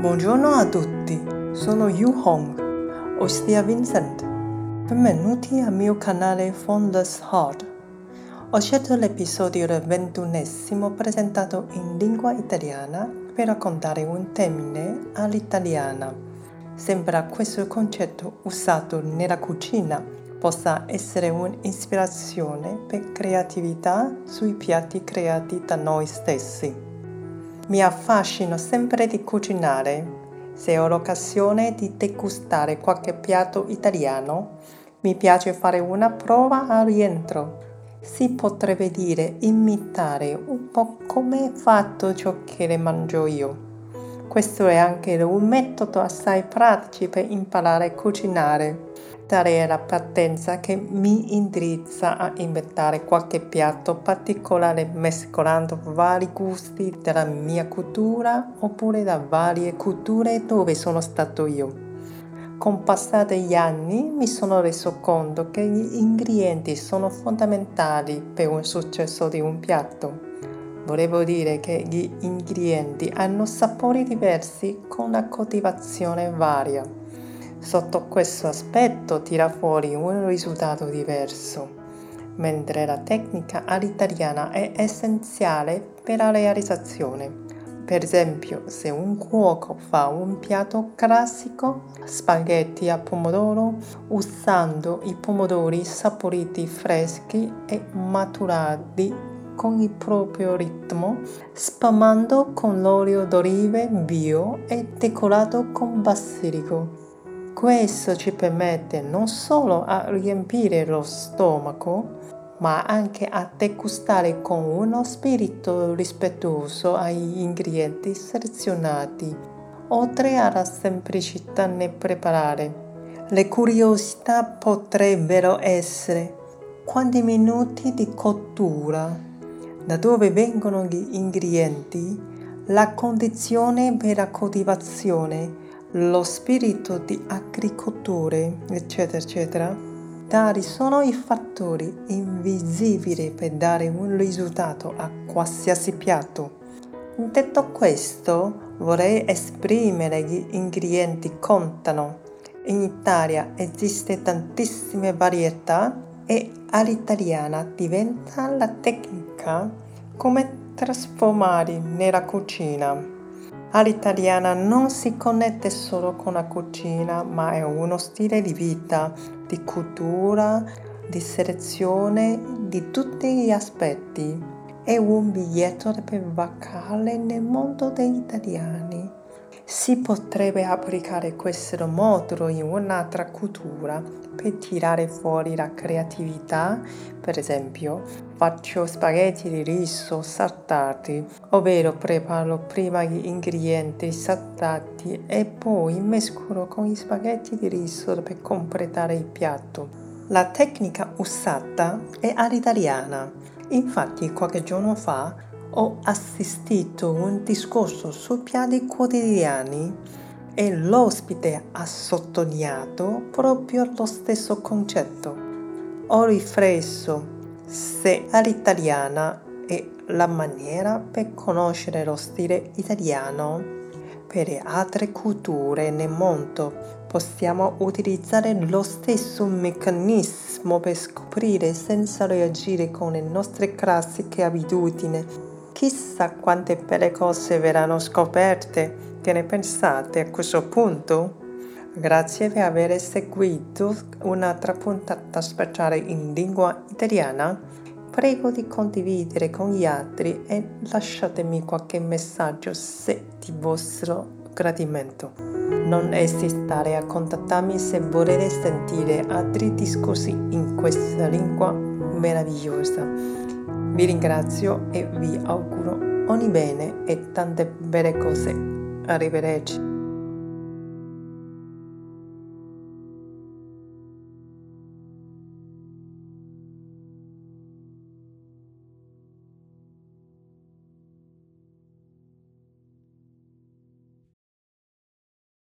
Buongiorno a tutti, sono Yu Hong, ossia Vincent. Benvenuti al mio canale Founders Heart. Ho scelto l'episodio del ventunesimo presentato in lingua italiana per raccontare un termine all'italiana. Sembra questo concetto usato nella cucina possa essere un'ispirazione per creatività sui piatti creati da noi stessi. Mi affascino sempre di cucinare. Se ho l'occasione di degustare qualche piatto italiano, mi piace fare una prova al rientro. Si potrebbe dire imitare un po' come è fatto ciò che le mangio io. Questo è anche un metodo assai pratico per imparare a cucinare È la partenza che mi indirizza a inventare qualche piatto particolare mescolando vari gusti della mia cultura oppure da varie culture dove sono stato io. Con passati gli anni mi sono reso conto che gli ingredienti sono fondamentali per un successo di un piatto. Volevo dire che gli ingredienti hanno sapori diversi con la coltivazione varia. Sotto questo aspetto tira fuori un risultato diverso, mentre la tecnica all'italiana è essenziale per la realizzazione. Per esempio, se un cuoco fa un piatto classico, spaghetti a pomodoro, usando i pomodori saporiti freschi e maturati con il proprio ritmo, spalmando con l'olio d'olive bio e decorato con basilico. Questo ci permette non solo a riempire lo stomaco, ma anche a degustare con uno spirito rispettoso agli ingredienti selezionati, oltre alla semplicità nel preparare. Le curiosità potrebbero essere quanti minuti di cottura, da dove vengono gli ingredienti, la condizione per la coltivazione, lo spirito di agricoltore, eccetera, eccetera, tali sono i fattori invisibili per dare un risultato a qualsiasi piatto. Detto questo, vorrei esprimere gli ingredienti contano. In Italia esiste tantissime varietà e all'italiana diventa la tecnica come trasformare nella cucina. All'italiana non si connette solo con la cucina, ma è uno stile di vita, di cultura, di selezione di tutti gli aspetti. È un biglietto per vacare nel mondo degli italiani. Si potrebbe applicare questo modulo in un'altra cultura per tirare fuori la creatività. Per esempio, faccio spaghetti di riso saltati, ovvero preparo prima gli ingredienti saltati e poi mescolo con gli spaghetti di riso per completare il piatto. La tecnica usata è all'italiana. Infatti, qualche giorno fa ho assistito un discorso sui piani quotidiani e l'ospite ha sottolineato proprio lo stesso concetto. Ho riflesso se all'italiana è la maniera per conoscere lo stile italiano per altre culture nel mondo possiamo utilizzare lo stesso meccanismo per scoprire senza reagire con le nostre classiche abitudini Chissà quante belle cose verranno scoperte. Che ne pensate a questo punto? Grazie per aver seguito un'altra puntata speciale in lingua italiana. Prego di condividere con gli altri e lasciatemi qualche messaggio se di vostro gradimento. Non esitate a contattarmi se volete sentire altri discorsi in questa lingua meravigliosa. Vi ringrazio e vi auguro ogni bene e tante belle cose. Arrivederci.